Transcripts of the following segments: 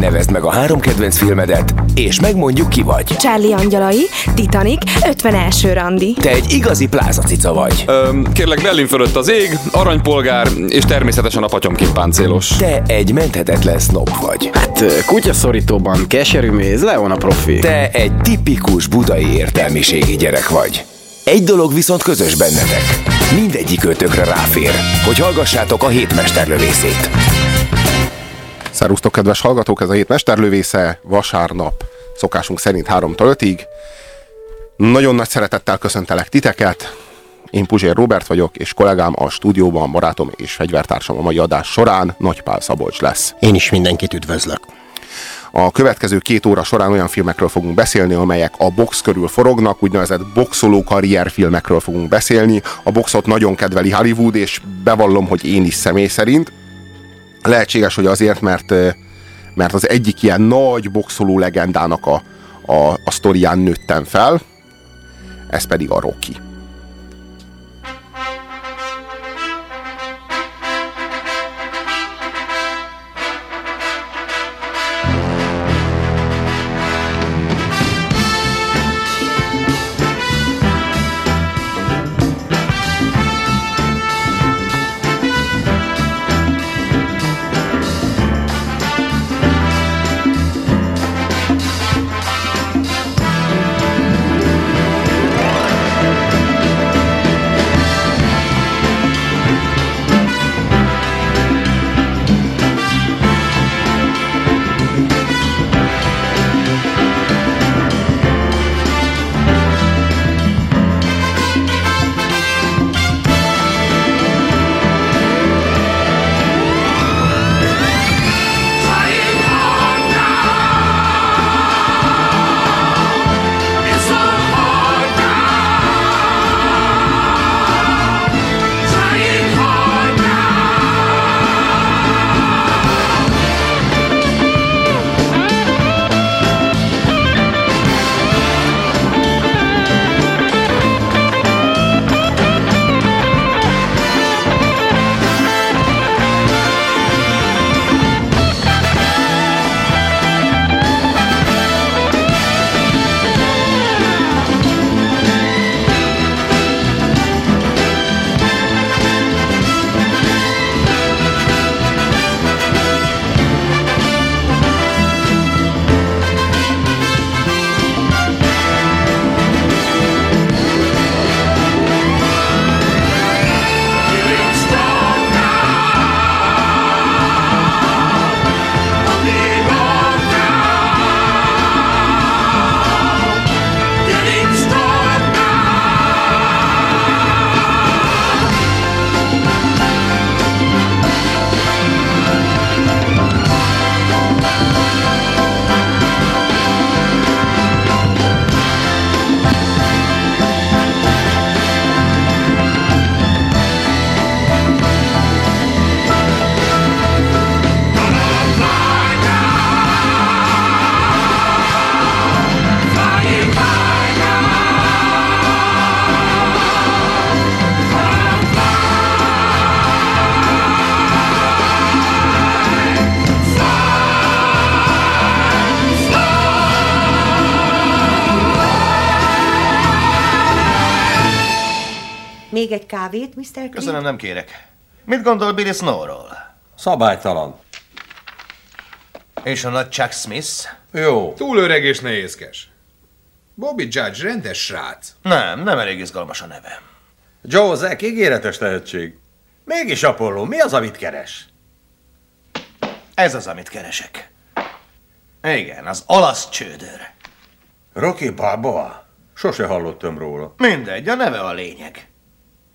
Nevezd meg a három kedvenc filmedet, és megmondjuk ki vagy. Charlie Angyalai, Titanic, 51. randi. Te egy igazi plázacica vagy. Öm, kérlek, Berlin fölött az ég, aranypolgár, és természetesen a patyomként páncélos. Te egy menthetetlen snob vagy. Hát kutyaszorítóban keserű méz, Leon a profi. Te egy tipikus budai értelmiségi gyerek vagy. Egy dolog viszont közös bennetek. Mindegyik ötökre ráfér, hogy hallgassátok a hétmesterlövészét. Szerusztok, kedves hallgatók, ez a hét mesterlövésze vasárnap szokásunk szerint 3-tól 5-ig. Nagyon nagy szeretettel köszöntelek titeket. Én Puzsér Robert vagyok, és kollégám a stúdióban, barátom és fegyvertársam a mai adás során Nagypál Szabolcs lesz. Én is mindenkit üdvözlök. A következő két óra során olyan filmekről fogunk beszélni, amelyek a box körül forognak, úgynevezett boxoló karrierfilmekről fogunk beszélni. A boxot nagyon kedveli Hollywood, és bevallom, hogy én is személy szerint. Lehetséges, hogy azért, mert, mert az egyik ilyen nagy boxoló legendának a, a, a sztorián nőttem fel, ez pedig a Rocky. Még egy kávét, Mr. Creed? Köszönöm, nem kérek. Mit gondol Billy Snowról? Szabálytalan. És a nagy Chuck Smith? Jó. Túl öreg és nehézkes. Bobby Judge rendes srác. Nem, nem elég izgalmas a neve. Joe Zack ígéretes tehetség. Mégis Apollo, mi az, amit keres? Ez az, amit keresek. Igen, az olasz csődör. Rocky Balboa? Sose hallottam róla. Mindegy, a neve a lényeg.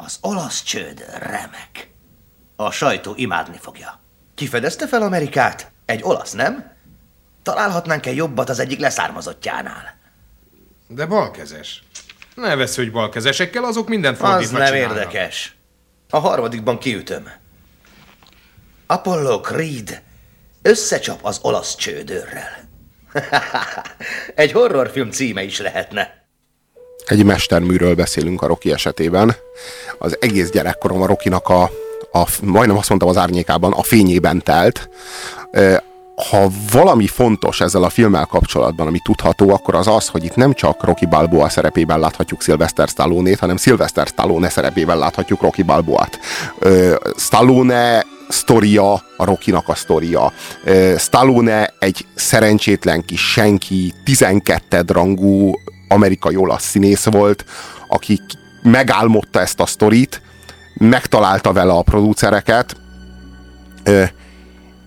Az olasz csődör remek. A sajtó imádni fogja. Kifedezte fel Amerikát? Egy olasz, nem? Találhatnánk-e jobbat az egyik leszármazottjánál? De balkezes. Ne vesz, hogy balkezesekkel, azok mindent Az fordítva nem csinálnak. érdekes. A harmadikban kiütöm. Apollo Creed összecsap az olasz csődörrel. Egy horrorfilm címe is lehetne. Egy mesterműről beszélünk a Rocky esetében. Az egész gyerekkorom a Rokinak a, a, majdnem azt mondtam az árnyékában, a fényében telt. Ha valami fontos ezzel a filmmel kapcsolatban, ami tudható, akkor az az, hogy itt nem csak Rocky Balboa szerepében láthatjuk Sylvester Stallone-t, hanem Sylvester Stallone szerepében láthatjuk Rocky Balboát. Stallone sztoria, a Rokinak a sztoria. Stallone egy szerencsétlen kis senki, 12 rangú amerikai olasz színész volt, aki megálmodta ezt a sztorit, megtalálta vele a producereket,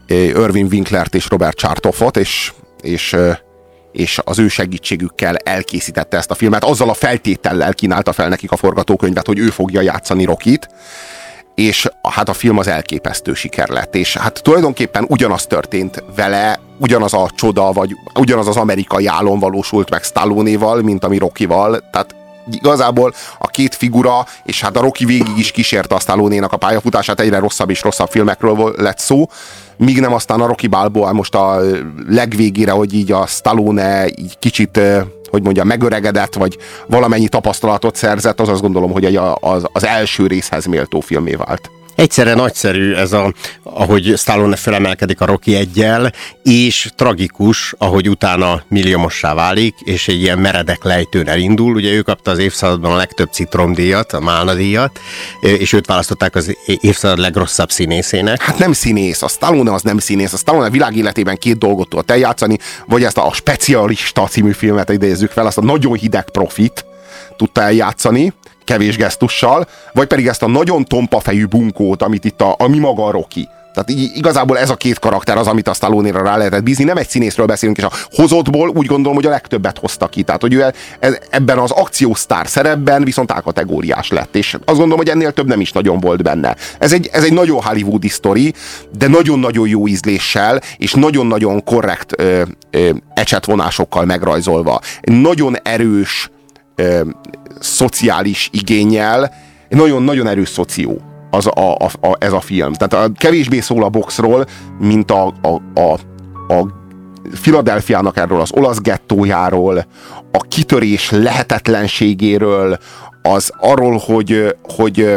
Irving Winklert és Robert Chartoffot, és, és, és az ő segítségükkel elkészítette ezt a filmet, azzal a feltétellel kínálta fel nekik a forgatókönyvet, hogy ő fogja játszani Rokit, és hát a film az elképesztő siker lett, és hát tulajdonképpen ugyanaz történt vele, ugyanaz a csoda, vagy ugyanaz az amerikai álom valósult meg Stallone-val, mint ami Rocky-val, tehát igazából a két figura, és hát a Rocky végig is kísérte a stallone a pályafutását, egyre rosszabb és rosszabb filmekről lett szó, míg nem aztán a Rocky Balboa most a legvégére, hogy így a Stallone így kicsit hogy mondja, megöregedett, vagy valamennyi tapasztalatot szerzett, az azt gondolom, hogy az, az első részhez méltó filmé vált. Egyszerre nagyszerű ez a, ahogy Stallone felemelkedik a Rocky egyel, és tragikus, ahogy utána milliómossá válik, és egy ilyen meredek lejtőn elindul. Ugye ő kapta az évszázadban a legtöbb citromdíjat, a Málna díjat, és őt választották az évszázad legrosszabb színészének. Hát nem színész, a Stallone az nem színész. A Stallone a világ életében két dolgot tudott eljátszani, vagy ezt a Specialista című filmet idézzük fel, azt a nagyon hideg profit tudta eljátszani, kevés gesztussal, vagy pedig ezt a nagyon tompa fejű bunkót, amit itt a, ami maga a Rocky. Tehát igazából ez a két karakter az, amit a stallone rá lehetett bízni. Nem egy színészről beszélünk, és a hozottból úgy gondolom, hogy a legtöbbet hozta ki. Tehát, hogy ő e- ebben az akciósztár szerepben viszont A-kategóriás lett. És azt gondolom, hogy ennél több nem is nagyon volt benne. Ez egy, ez egy nagyon hollywoodi sztori, de nagyon-nagyon jó ízléssel, és nagyon-nagyon korrekt ö, ö, ecsetvonásokkal megrajzolva. Nagyon erős ö, szociális igényel, nagyon-nagyon erős szoció az a, a, a, ez a film. Tehát a, kevésbé szól a boxról, mint a, a, a, a Filadelfiának erről az olasz gettójáról, a kitörés lehetetlenségéről, az arról, hogy, hogy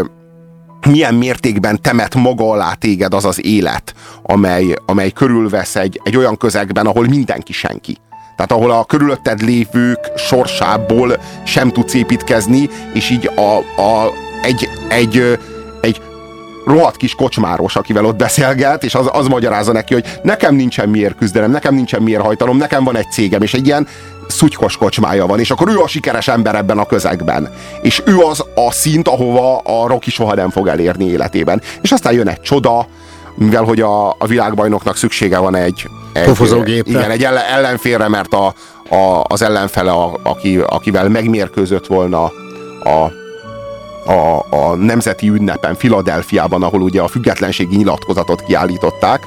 milyen mértékben temet maga alá téged az az élet, amely, amely körülvesz egy, egy olyan közegben, ahol mindenki senki. Tehát ahol a körülötted lévők sorsából sem tudsz építkezni, és így a, a, egy, egy, egy rohadt kis kocsmáros, akivel ott beszélget, és az, az magyarázza neki, hogy nekem nincsen miért küzdenem, nekem nincsen miért hajtanom, nekem van egy cégem, és egy ilyen szutykos kocsmája van, és akkor ő a sikeres ember ebben a közegben. És ő az a szint, ahova a Rocky soha nem fog elérni életében. És aztán jön egy csoda, mivel hogy a, a világbajnoknak szüksége van egy, egy, igen, egy ellenfélre, mert a, a, az ellenfele, a, aki, akivel megmérkőzött volna a, a, a nemzeti ünnepen, Filadelfiában, ahol ugye a függetlenségi nyilatkozatot kiállították,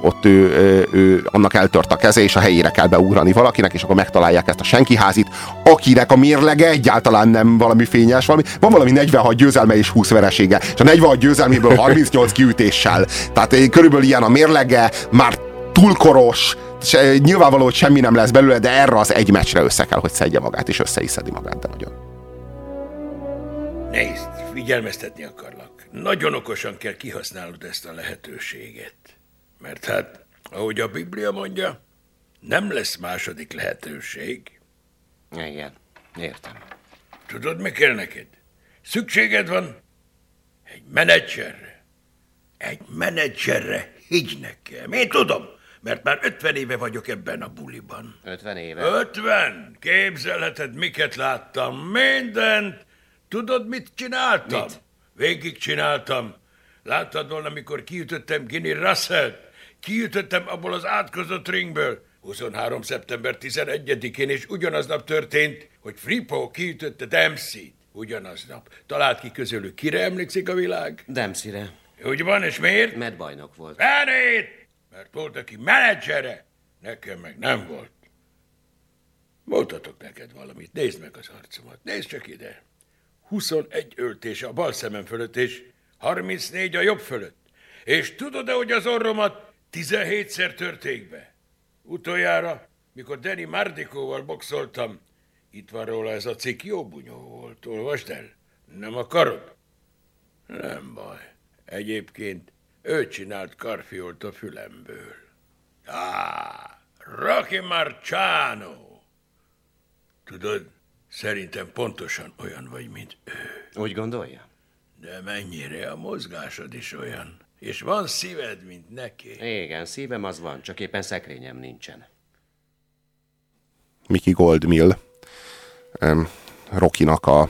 ott ő, ő, annak eltört a keze, és a helyére kell beugrani valakinek, és akkor megtalálják ezt a senkiházit, akinek a mérlege egyáltalán nem valami fényes, valami, van valami 46 győzelme és 20 veresége, és a 46 győzelméből 38 kiütéssel. Tehát körülbelül ilyen a mérlege, már túlkoros, se, nyilvánvaló, hogy semmi nem lesz belőle, de erre az egy meccsre össze kell, hogy szedje magát, és össze is szedi magát, de nagyon. Nézd, figyelmeztetni akarlak. Nagyon okosan kell kihasználnod ezt a lehetőséget. Mert hát, ahogy a Biblia mondja, nem lesz második lehetőség. Igen, értem. Tudod, mi kell neked? Szükséged van egy menedzserre. Egy menedzserre, higgy nekem. Én tudom, mert már ötven éve vagyok ebben a buliban. Ötven éve? Ötven! Képzelheted, miket láttam. Mindent! Tudod, mit csináltam? Mit? Végig csináltam. Láttad volna, amikor kiütöttem Ginny Russell-t? Kiütöttem abból az átkozott ringből. 23. szeptember 11-én, és ugyanaznap történt, hogy Fripo kiütötte Dempsey-t. Ugyanaznap. Talált ki közülük. Kire emlékszik a világ? Dempsey-re. Úgy van, és miért? Mert bajnok volt. Fenét! Mert volt, aki menedzsere. Nekem meg nem volt. Mutatok neked valamit. Nézd meg az arcomat. Nézd csak ide. 21 öltés a bal szemem fölött, és 34 a jobb fölött. És tudod-e, hogy az orromat 17-szer törték be. Utoljára, mikor Danny Mardikóval boxoltam, itt van róla ez a cikk, jó bunyó volt. Olvasd el? Nem akarod? Nem baj. Egyébként ő csinált karfiolt a fülemből. Rocky Marciano. Tudod, szerintem pontosan olyan vagy, mint ő. Úgy gondolja? De mennyire a mozgásod is olyan. És van szíved, mint neki. Igen, szívem az van, csak éppen szekrényem nincsen. Mickey Goldmill, um, Rokinak a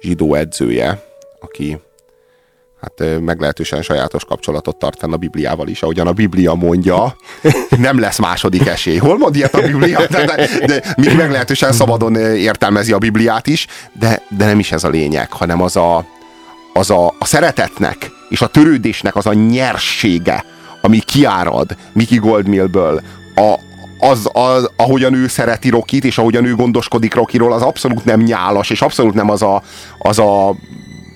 zsidó edzője, aki hát meglehetősen sajátos kapcsolatot tart fenn a Bibliával is, ahogyan a Biblia mondja, nem lesz második esély. Hol mond ilyet a Biblia? De, de, de még meglehetősen szabadon értelmezi a Bibliát is, de, de nem is ez a lényeg, hanem az a, az a, a szeretetnek és a törődésnek az a nyersége, ami kiárad Mickey Goldmillből, a, az, az, ahogyan ő szereti Rokit, és ahogyan ő gondoskodik Rokiról, az abszolút nem nyálas, és abszolút nem az a, az a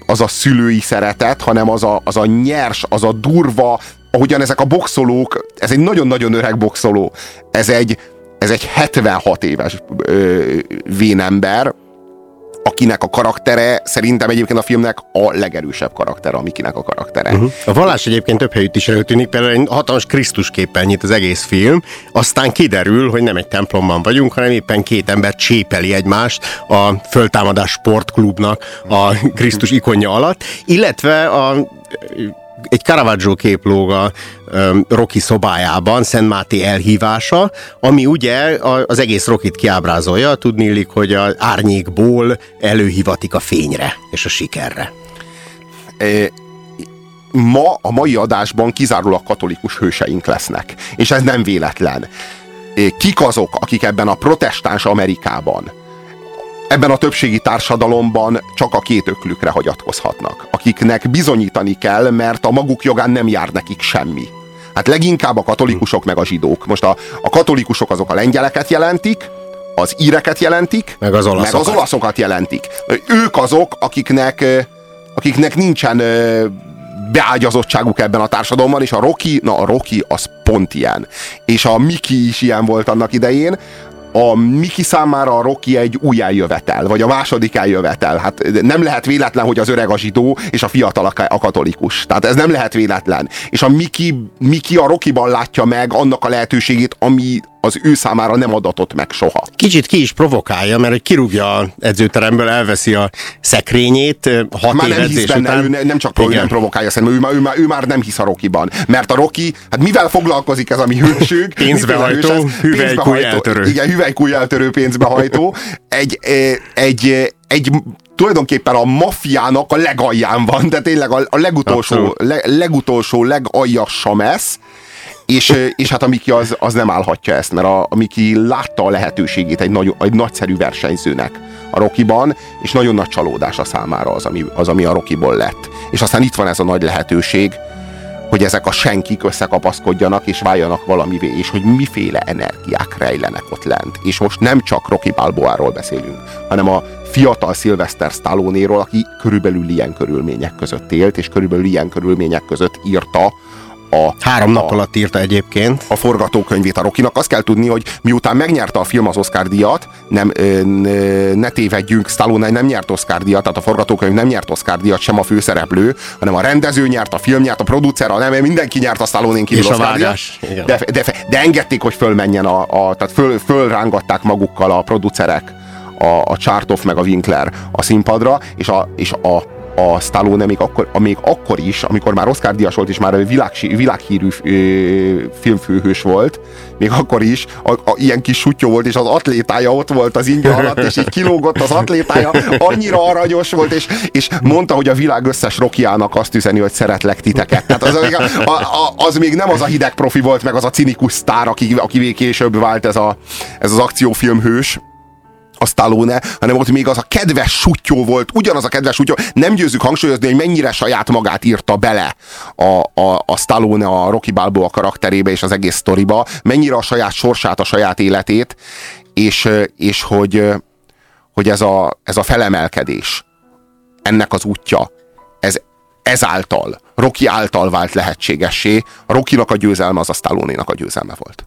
az a szülői szeretet, hanem az a, az a nyers, az a durva, ahogyan ezek a boxolók, ez egy nagyon-nagyon öreg boxoló, ez egy, ez egy 76 éves ö, vénember, akinek a karaktere szerintem egyébként a filmnek a legerősebb karakter, amikinek a karaktere. Uh-huh. A vallás egyébként több helyütt is előtűnik, például egy hatalmas Krisztus képen nyit az egész film, aztán kiderül, hogy nem egy templomban vagyunk, hanem éppen két ember csépeli egymást a Föltámadás Sportklubnak a Krisztus ikonja alatt, illetve a egy Caravaggio kép lóg a Rocky szobájában, Szent Máté elhívása, ami ugye az egész Rokit kiábrázolja, tudnélik, hogy az árnyékból előhivatik a fényre és a sikerre. E, ma, a mai adásban kizárólag katolikus hőseink lesznek, és ez nem véletlen. Kik azok, akik ebben a protestáns Amerikában ebben a többségi társadalomban csak a két öklükre hagyatkozhatnak, akiknek bizonyítani kell, mert a maguk jogán nem jár nekik semmi. Hát leginkább a katolikusok meg a zsidók. Most a, a katolikusok azok a lengyeleket jelentik, az íreket jelentik, meg az olaszokat, meg az olaszokat jelentik. Ők azok, akiknek, akiknek nincsen beágyazottságuk ebben a társadalomban, és a Rocky, na a Rocky az pont ilyen. És a Miki is ilyen volt annak idején, a Miki számára a Rocky egy újjájövetel, vagy a második eljövetel. Hát nem lehet véletlen, hogy az öreg a zsidó, és a fiatal a katolikus. Tehát ez nem lehet véletlen. És a Miki, Miki a Rockyban látja meg annak a lehetőségét, ami, az ő számára nem adatott meg soha. Kicsit ki is provokálja, mert hogy kirúgja a edzőteremből, elveszi a szekrényét, hat már nem hisz benne, után... ő nem csak ő nem provokálja, szerintem ő, már, ő, már, ő már nem hisz a Rokiban. Mert a Roki, hát mivel foglalkozik ez a mi hősünk? pénzbehajtó, hüvelykúj Igen, hüvelykúj eltörő pénzbehajtó. Egy, egy, egy tulajdonképpen a maffiának a legalján van, de tényleg a, a legutolsó, le, legutolsó, legaljassam ez, és, és hát a Miki az, az nem állhatja ezt, mert a, a Miki látta a lehetőségét egy, nagy, egy nagyszerű versenyzőnek a Rokiban, és nagyon nagy csalódás a számára az, ami, az, ami a Rokiból lett. És aztán itt van ez a nagy lehetőség, hogy ezek a senkik összekapaszkodjanak és váljanak valamivé, és hogy miféle energiák rejlenek ott lent. És most nem csak Rocky Balboáról beszélünk, hanem a fiatal Sylvester Stallone-ról, aki körülbelül ilyen körülmények között élt, és körülbelül ilyen körülmények között írta a... Három nap a, alatt írta egyébként. A forgatókönyvét a Rokinak. Azt kell tudni, hogy miután megnyerte a film az Oscar díjat, nem, ne tévedjünk, Stallone nem nyert Oscar díjat, tehát a forgatókönyv nem nyert Oscar díjat, sem a főszereplő, hanem a rendező nyert, a film nyert, a producer, a nem, mindenki nyert a Stallone-n kívül Oscar díjat. De, de, de, engedték, hogy fölmenjen, a, a, tehát föl, fölrángatták magukkal a producerek a, a Chartoff meg a Winkler a színpadra, és a, és a a Stallone még akkor, még akkor is, amikor már Oscar díjas volt, és már világ, világhírű filmfőhős volt, még akkor is a, a, ilyen kis sutyó volt, és az atlétája ott volt az ingye alatt, és így kilógott az atlétája, annyira aranyos volt, és, és mondta, hogy a világ összes rokiának azt üzeni, hogy szeretlek titeket. Tehát az, az, az még nem az a hideg profi volt, meg az a cinikus sztár, aki, aki később vált ez, a, ez az akciófilmhős, a Stallone, hanem ott még az a kedves sutyó volt, ugyanaz a kedves sutyó. Nem győzzük hangsúlyozni, hogy mennyire saját magát írta bele a, a, a Stallone a Rocky Balboa karakterébe és az egész sztoriba, mennyire a saját sorsát, a saját életét, és, és hogy, hogy ez, a, ez a felemelkedés, ennek az útja, ez ezáltal, Rocky által vált lehetségessé. A Rokinak a győzelme az a Stallone-nak a győzelme volt.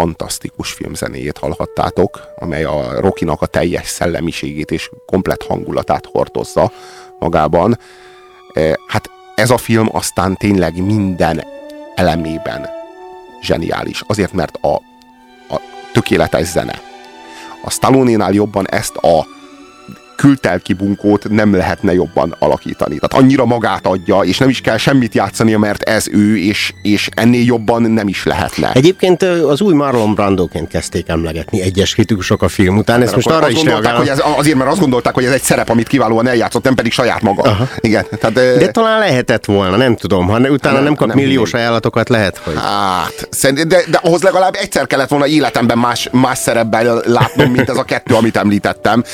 Fantasztikus filmzenéjét hallhattátok, amely a Rokinak a teljes szellemiségét és komplet hangulatát hordozza magában. E, Hát ez a film aztán tényleg minden elemében zseniális. Azért, mert a, a tökéletes zene. A Stallone-nál jobban ezt a kültelki bunkót nem lehetne jobban alakítani. Tehát annyira magát adja, és nem is kell semmit játszania, mert ez ő, és, és ennél jobban nem is lehetne. Egyébként az új Marlon Brandoként kezdték emlegetni egyes kritikusok a film után, ezt most arra is gondolták, hogy ez, azért, mert azt gondolták, hogy ez egy szerep, amit kiválóan eljátszott, nem pedig saját maga. Aha. Igen, tehát, De talán lehetett volna, nem tudom. Ha utána Nem, nem kap nem milliós hinném. ajánlatokat, lehet, hogy... Hát, de, de ahhoz legalább egyszer kellett volna életemben más, más szerepben látnom, mint ez a kettő, amit említettem.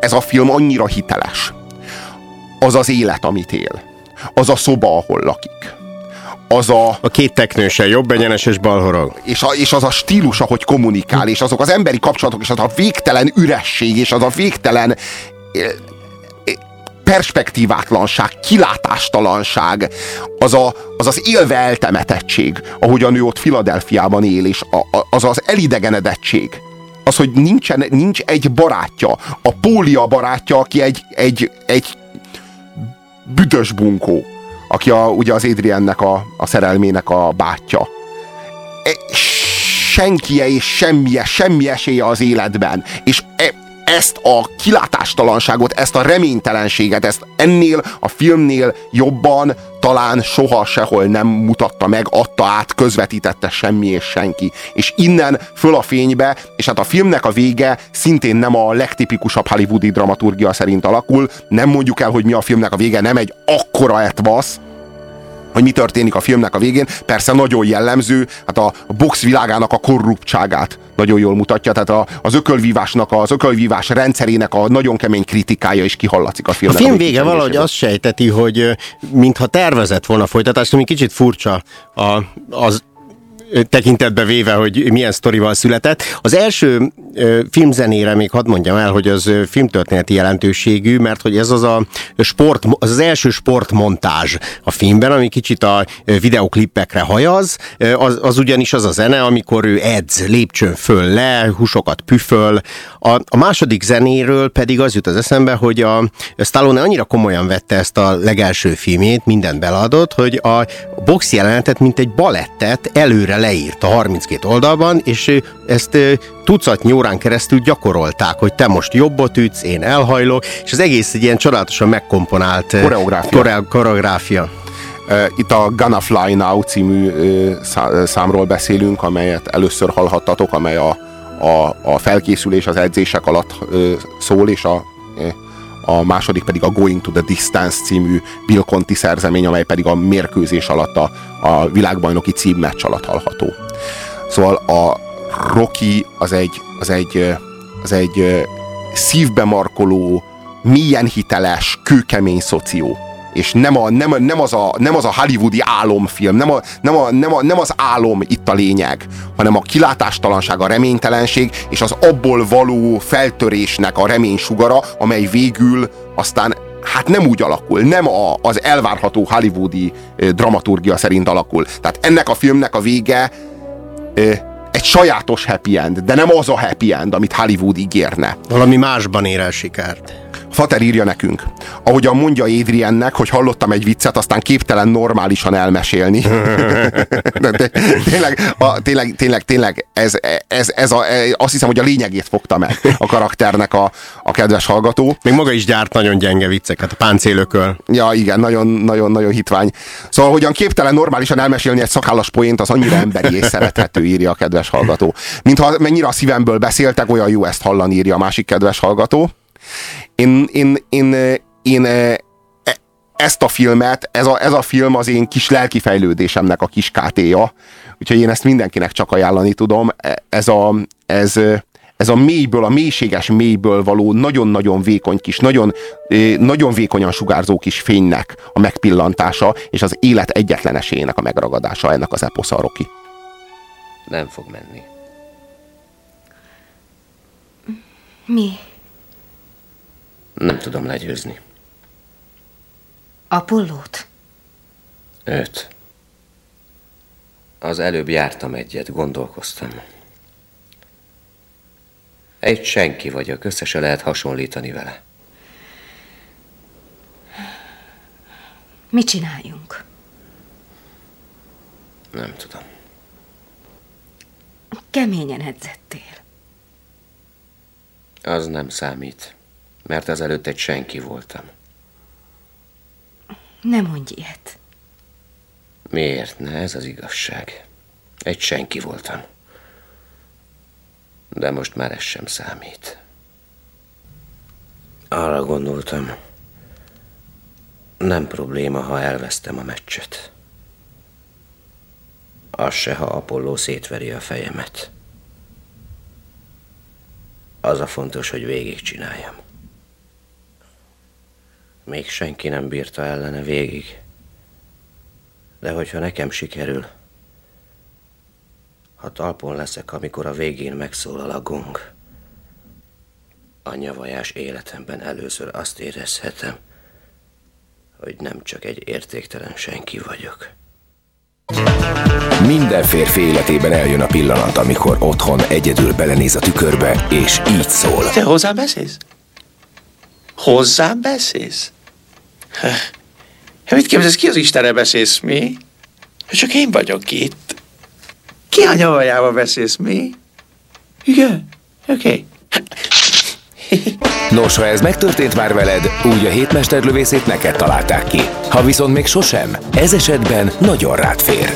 Ez a film annyira hiteles. Az az élet, amit él. Az a szoba, ahol lakik. Az a, A két teknőse, jobb egyenes és balhorog. és, a, és az a stílus, ahogy kommunikál, és azok az emberi kapcsolatok, és az a végtelen üresség, és az a végtelen eh, eh, perspektívátlanság, kilátástalanság, az, a, az az élve eltemetettség, ahogyan ő ott Filadelfiában él, és a, a, az az elidegenedettség. Az, hogy nincsen, nincs egy barátja. A Pólia barátja, aki egy, egy, egy büdös bunkó, aki a, ugye az Adriennek a, a szerelmének a bátyja. E, senkie és semmije, semmi esélye az életben. És e, ezt a kilátástalanságot, ezt a reménytelenséget, ezt ennél a filmnél jobban talán soha sehol nem mutatta meg, adta át, közvetítette semmi és senki. És innen föl a fénybe, és hát a filmnek a vége szintén nem a legtipikusabb hollywoodi dramaturgia szerint alakul, nem mondjuk el, hogy mi a filmnek a vége, nem egy akkora etvasz, hogy mi történik a filmnek a végén. Persze nagyon jellemző, hát a box világának a korruptságát nagyon jól mutatja, tehát a, az ökölvívásnak, az ökölvívás rendszerének a nagyon kemény kritikája is kihallatszik a A filmnek. film a vége valahogy azt sejteti, hogy mintha tervezett volna folytatást, ami kicsit furcsa a, az tekintetbe véve, hogy milyen sztorival született. Az első filmzenére még hadd mondjam el, hogy az filmtörténeti jelentőségű, mert hogy ez az a sport, az, az első sportmontázs a filmben, ami kicsit a videoklippekre hajaz, az, az ugyanis az a zene, amikor ő edz, lépcsőn föl le, húsokat püföl. A, a második zenéről pedig az jut az eszembe, hogy a Stallone annyira komolyan vette ezt a legelső filmét, mindent beleadott, hogy a box jelenetet, mint egy balettet előre leírta 32 oldalban, és ezt tucatnyi órán keresztül gyakorolták, hogy te most jobbot ütsz, én elhajlok, és az egész egy ilyen csodálatosan megkomponált Koreográfia. kore- koreográfia. Itt a Gonna Fly Now című számról beszélünk, amelyet először hallhattatok, amely a, a, a felkészülés az edzések alatt szól, és a, a második pedig a Going to the Distance című Bill Conti szerzemény, amely pedig a mérkőzés alatt, a, a világbajnoki címmeccs alatt hallható. Szóval a Rocky az egy, az egy, az egy ö, szívbe markoló, mélyen hiteles, kőkemény szoció. És nem, a, nem, nem, az a, nem az a hollywoodi álomfilm, nem, a, nem, a, nem, a, nem az álom itt a lényeg, hanem a kilátástalanság, a reménytelenség, és az abból való feltörésnek a reménysugara, amely végül aztán hát nem úgy alakul, nem a, az elvárható hollywoodi dramaturgia szerint alakul. Tehát ennek a filmnek a vége egy sajátos happy end, de nem az a happy end, amit Hollywood ígérne. Valami másban ér el sikert. Fater írja nekünk. Ahogyan mondja Adriennek, hogy hallottam egy viccet, aztán képtelen normálisan elmesélni. De té- tényleg, a, tényleg, tényleg, tényleg ez, ez, ez a, e, azt hiszem, hogy a lényegét fogta meg a karakternek a, a kedves hallgató. Még maga is gyárt nagyon gyenge vicceket, a páncélököl. Ja, igen, nagyon, nagyon, nagyon hitvány. Szóval, hogyan képtelen normálisan elmesélni egy szakállas poént, az annyira emberi és szerethető, írja a kedves hallgató. Mintha mennyire a szívemből beszéltek, olyan jó ezt hallani, írja a másik kedves hallgató. Én, én, én, én e- ezt a filmet, ez a, ez a film az én kis lelkifejlődésemnek a kis kátéja, úgyhogy én ezt mindenkinek csak ajánlani tudom. E- Ez a, ez, ez a mélyből, a mélységes mélyből való nagyon-nagyon vékony kis, nagyon, nagyon vékonyan sugárzó kis fénynek a megpillantása, és az élet egyetlen esélyének a megragadása ennek az eposza Rocky. Nem fog menni. Mi? Nem tudom legyőzni. Apollót? Őt. Az előbb jártam egyet, gondolkoztam. Egy senki vagyok, össze se lehet hasonlítani vele. Mit csináljunk? Nem tudom. Keményen edzettél. Az nem számít, mert ezelőtt egy senki voltam. Ne mondj ilyet. Miért ne? Ez az igazság. Egy senki voltam. De most már ez sem számít. Arra gondoltam, nem probléma, ha elvesztem a meccset. Az se, ha Apollo szétveri a fejemet. Az a fontos, hogy végigcsináljam. Még senki nem bírta ellene végig. De hogyha nekem sikerül, ha talpon leszek, amikor a végén megszólal a gong, a nyavajás életemben először azt érezhetem, hogy nem csak egy értéktelen senki vagyok. Minden férfi életében eljön a pillanat, amikor otthon egyedül belenéz a tükörbe, és így szól. Te hozzám beszélsz? Hozzám beszélsz? Hát mit képzelsz, ki az Istenre beszélsz, mi? Csak én vagyok itt. Ki a nyavajába beszélsz, mi? Igen? Oké. Okay. Nos, ha ez megtörtént már veled, úgy a hétmesterlövészét neked találták ki. Ha viszont még sosem, ez esetben nagyon rád fér.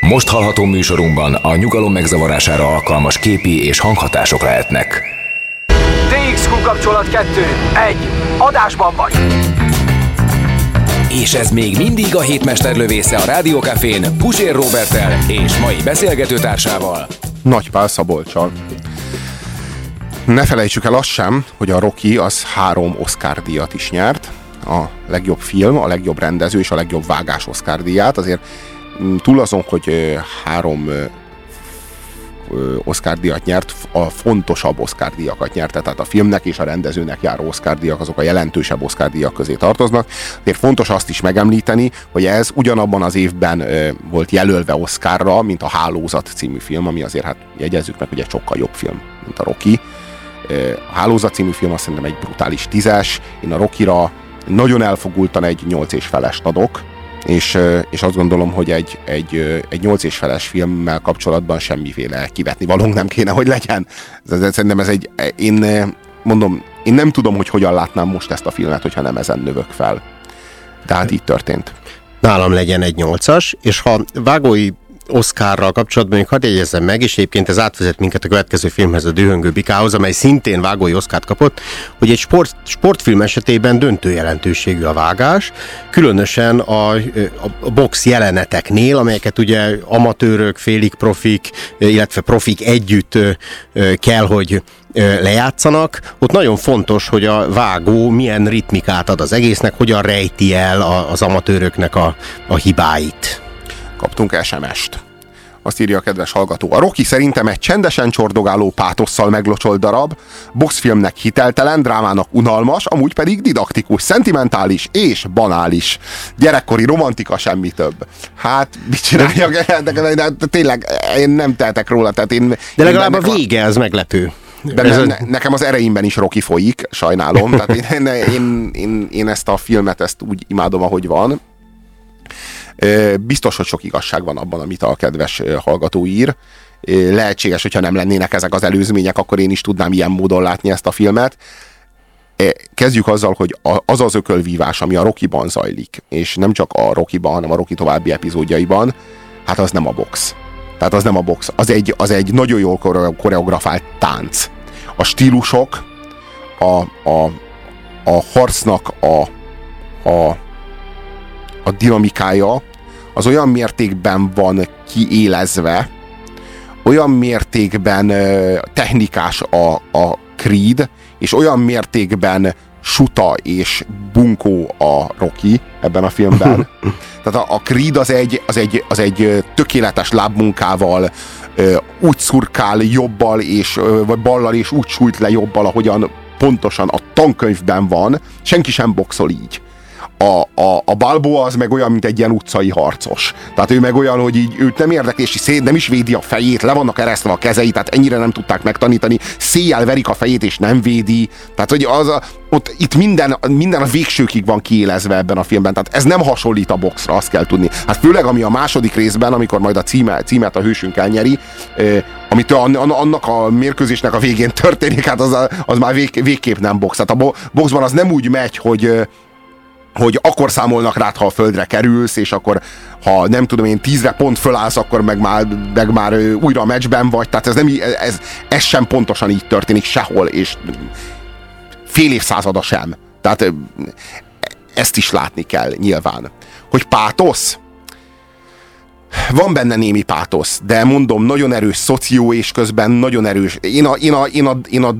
Most hallható műsorunkban a nyugalom megzavarására alkalmas képi és hanghatások lehetnek. TXQ kapcsolat 2. 1. Adásban vagy. És ez még mindig a hétmesterlövésze a Rádiókafén Pusér Robertel és mai beszélgetőtársával. Nagy Pál Szabolcsal. Ne felejtsük el azt sem, hogy a Rocky az három Oscar díjat is nyert. A legjobb film, a legjobb rendező és a legjobb vágás Oscar díját. Azért mm, túl azon, hogy három Oscar díjat nyert, a fontosabb Oscar díjakat nyerte, tehát a filmnek és a rendezőnek járó Oscar díjak, azok a jelentősebb Oscar díjak közé tartoznak. Azért fontos azt is megemlíteni, hogy ez ugyanabban az évben volt jelölve Oscarra, mint a Hálózat című film, ami azért hát jegyezzük meg, hogy egy sokkal jobb film, mint a Rocky. A Hálózat című film azt szerintem egy brutális tízes, én a Rockira nagyon elfogultan egy nyolc és felest adok, és, és azt gondolom, hogy egy, egy, egy 8 és feles filmmel kapcsolatban semmiféle kivetni valónk nem kéne, hogy legyen. Szerintem ez egy, én mondom, én nem tudom, hogy hogyan látnám most ezt a filmet, hogyha nem ezen növök fel. Tehát így történt. Nálam legyen egy nyolcas, és ha vágói Oscarral kapcsolatban még hadd jegyezzem meg, és egyébként ez átvezet minket a következő filmhez, a Dühöngő Bikához, amely szintén vágói Oscárt kapott, hogy egy sport, sportfilm esetében döntő jelentőségű a vágás, különösen a, a box jeleneteknél, amelyeket ugye amatőrök, félig profik, illetve profik együtt kell, hogy lejátszanak, ott nagyon fontos, hogy a vágó milyen ritmikát ad az egésznek, hogyan rejti el az amatőröknek a, a hibáit kaptunk SMS-t. Azt írja a kedves hallgató. A Rocky szerintem egy csendesen csordogáló pátosszal meglocsolt darab, boxfilmnek hiteltelen, drámának unalmas, amúgy pedig didaktikus, szentimentális és banális. Gyerekkori romantika semmi több. Hát, mit csináljak? Tényleg, én nem tehetek róla. Tehát én, de legalább a vége az meglepő. De ne, ne, nekem az ereimben is Rocky folyik, sajnálom. Tehát én, én, én, én ezt a filmet ezt úgy imádom, ahogy van. Biztos, hogy sok igazság van abban, amit a kedves hallgató ír. Lehetséges, hogyha nem lennének ezek az előzmények, akkor én is tudnám ilyen módon látni ezt a filmet. Kezdjük azzal, hogy az az ökölvívás, ami a Rokiban zajlik, és nem csak a Rokiban, hanem a Roki további epizódjaiban, hát az nem a box. Tehát az nem a box. Az egy, az egy nagyon jól koreografált tánc. A stílusok, a, a, a harcnak a, a, a dinamikája, az olyan mértékben van kiélezve, olyan mértékben technikás a, a Creed, és olyan mértékben suta és bunkó a Rocky ebben a filmben. Tehát a, a Creed az egy, az, egy, az egy tökéletes lábmunkával úgy szurkál jobbal és, vagy ballal, és úgy sújt le jobbal, ahogyan pontosan a tankönyvben van. Senki sem boxol így a, a, a Balboa az meg olyan, mint egy ilyen utcai harcos. Tehát ő meg olyan, hogy így őt nem érdekli, és szét nem is védi a fejét, le vannak eresztve a kezei, tehát ennyire nem tudták megtanítani, széjjel verik a fejét, és nem védi. Tehát, hogy az a, ott itt minden, minden a végsőkig van kiélezve ebben a filmben, tehát ez nem hasonlít a boxra, azt kell tudni. Hát főleg ami a második részben, amikor majd a címe, címet a hősünk elnyeri, amit annak a mérkőzésnek a végén történik, hát az, az már vég, végképp nem box. Tehát a boxban az nem úgy megy, hogy hogy akkor számolnak rád, ha a földre kerülsz, és akkor ha nem tudom én tízre pont fölállsz, akkor meg már, meg már újra a meccsben vagy, tehát ez, nem, ez, ez sem pontosan így történik sehol, és fél évszázada sem. Tehát ezt is látni kell nyilván. Hogy pátosz? Van benne némi pátosz, de mondom, nagyon erős szoció, és közben nagyon erős. Én a, én a, én a, én a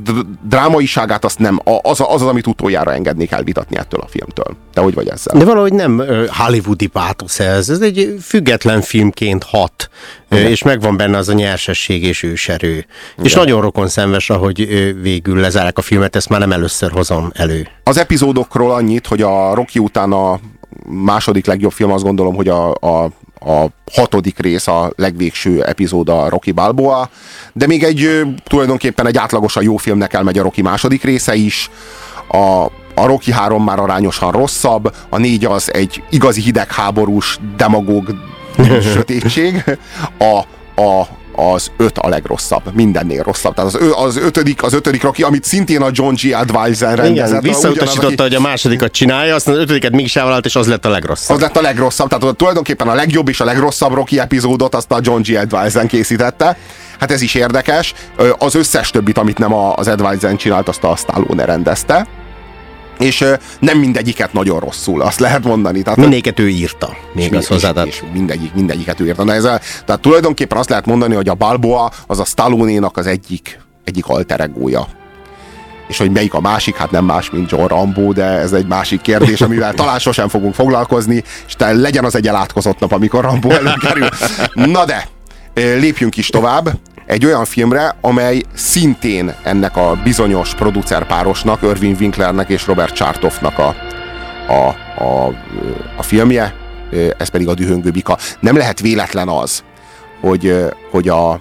drámaiságát azt nem, az, az az, amit utoljára engednék elvitatni ettől a filmtől. Te hogy vagy ezzel? De valahogy nem hollywoodi pátosz ez, ez egy független filmként hat, Igen. és megvan benne az a nyersesség és őserő. Igen. És nagyon rokon szemves, ahogy végül lezárják a filmet, ezt már nem először hozom elő. Az epizódokról annyit, hogy a Rocky után a második legjobb film, azt gondolom, hogy a, a a hatodik rész, a legvégső epizód a Rocky Balboa, de még egy tulajdonképpen egy átlagosan jó filmnek elmegy a Rocky második része is, a, a Rocky 3 már arányosan rosszabb, a négy az egy igazi hidegháborús, demagóg sötétség, a, a, az öt a legrosszabb, mindennél rosszabb. Tehát az, az, ötödik, az ötödik Rocky, amit szintén a John G. Advisor rendezett. Igen, visszautasította, hogy a másodikat csinálja, aztán az ötödiket mégis elvállalt, és az lett a legrosszabb. Az lett a legrosszabb, tehát tulajdonképpen a legjobb és a legrosszabb Rocky epizódot azt a John G. Advisor készítette. Hát ez is érdekes. Az összes többit, amit nem az Advisor csinált, azt a Stallone rendezte és nem mindegyiket nagyon rosszul, azt lehet mondani. Tehát, mindegyiket ő írta, még az És, és mindegyik, mindegyiket ő írta. Na ez a, tehát tulajdonképpen azt lehet mondani, hogy a Balboa az a Stallone-nak az egyik, egyik alteregója. És hogy melyik a másik, hát nem más, mint John Rambo, de ez egy másik kérdés, amivel talán sosem fogunk foglalkozni, és te legyen az egy elátkozott nap, amikor Rambo előkerül. Na de, lépjünk is tovább egy olyan filmre, amely szintén ennek a bizonyos producerpárosnak, Irving Winklernek és Robert Chartoffnak a, a, a, a filmje, ez pedig a Dühöngő Bika. Nem lehet véletlen az, hogy, hogy a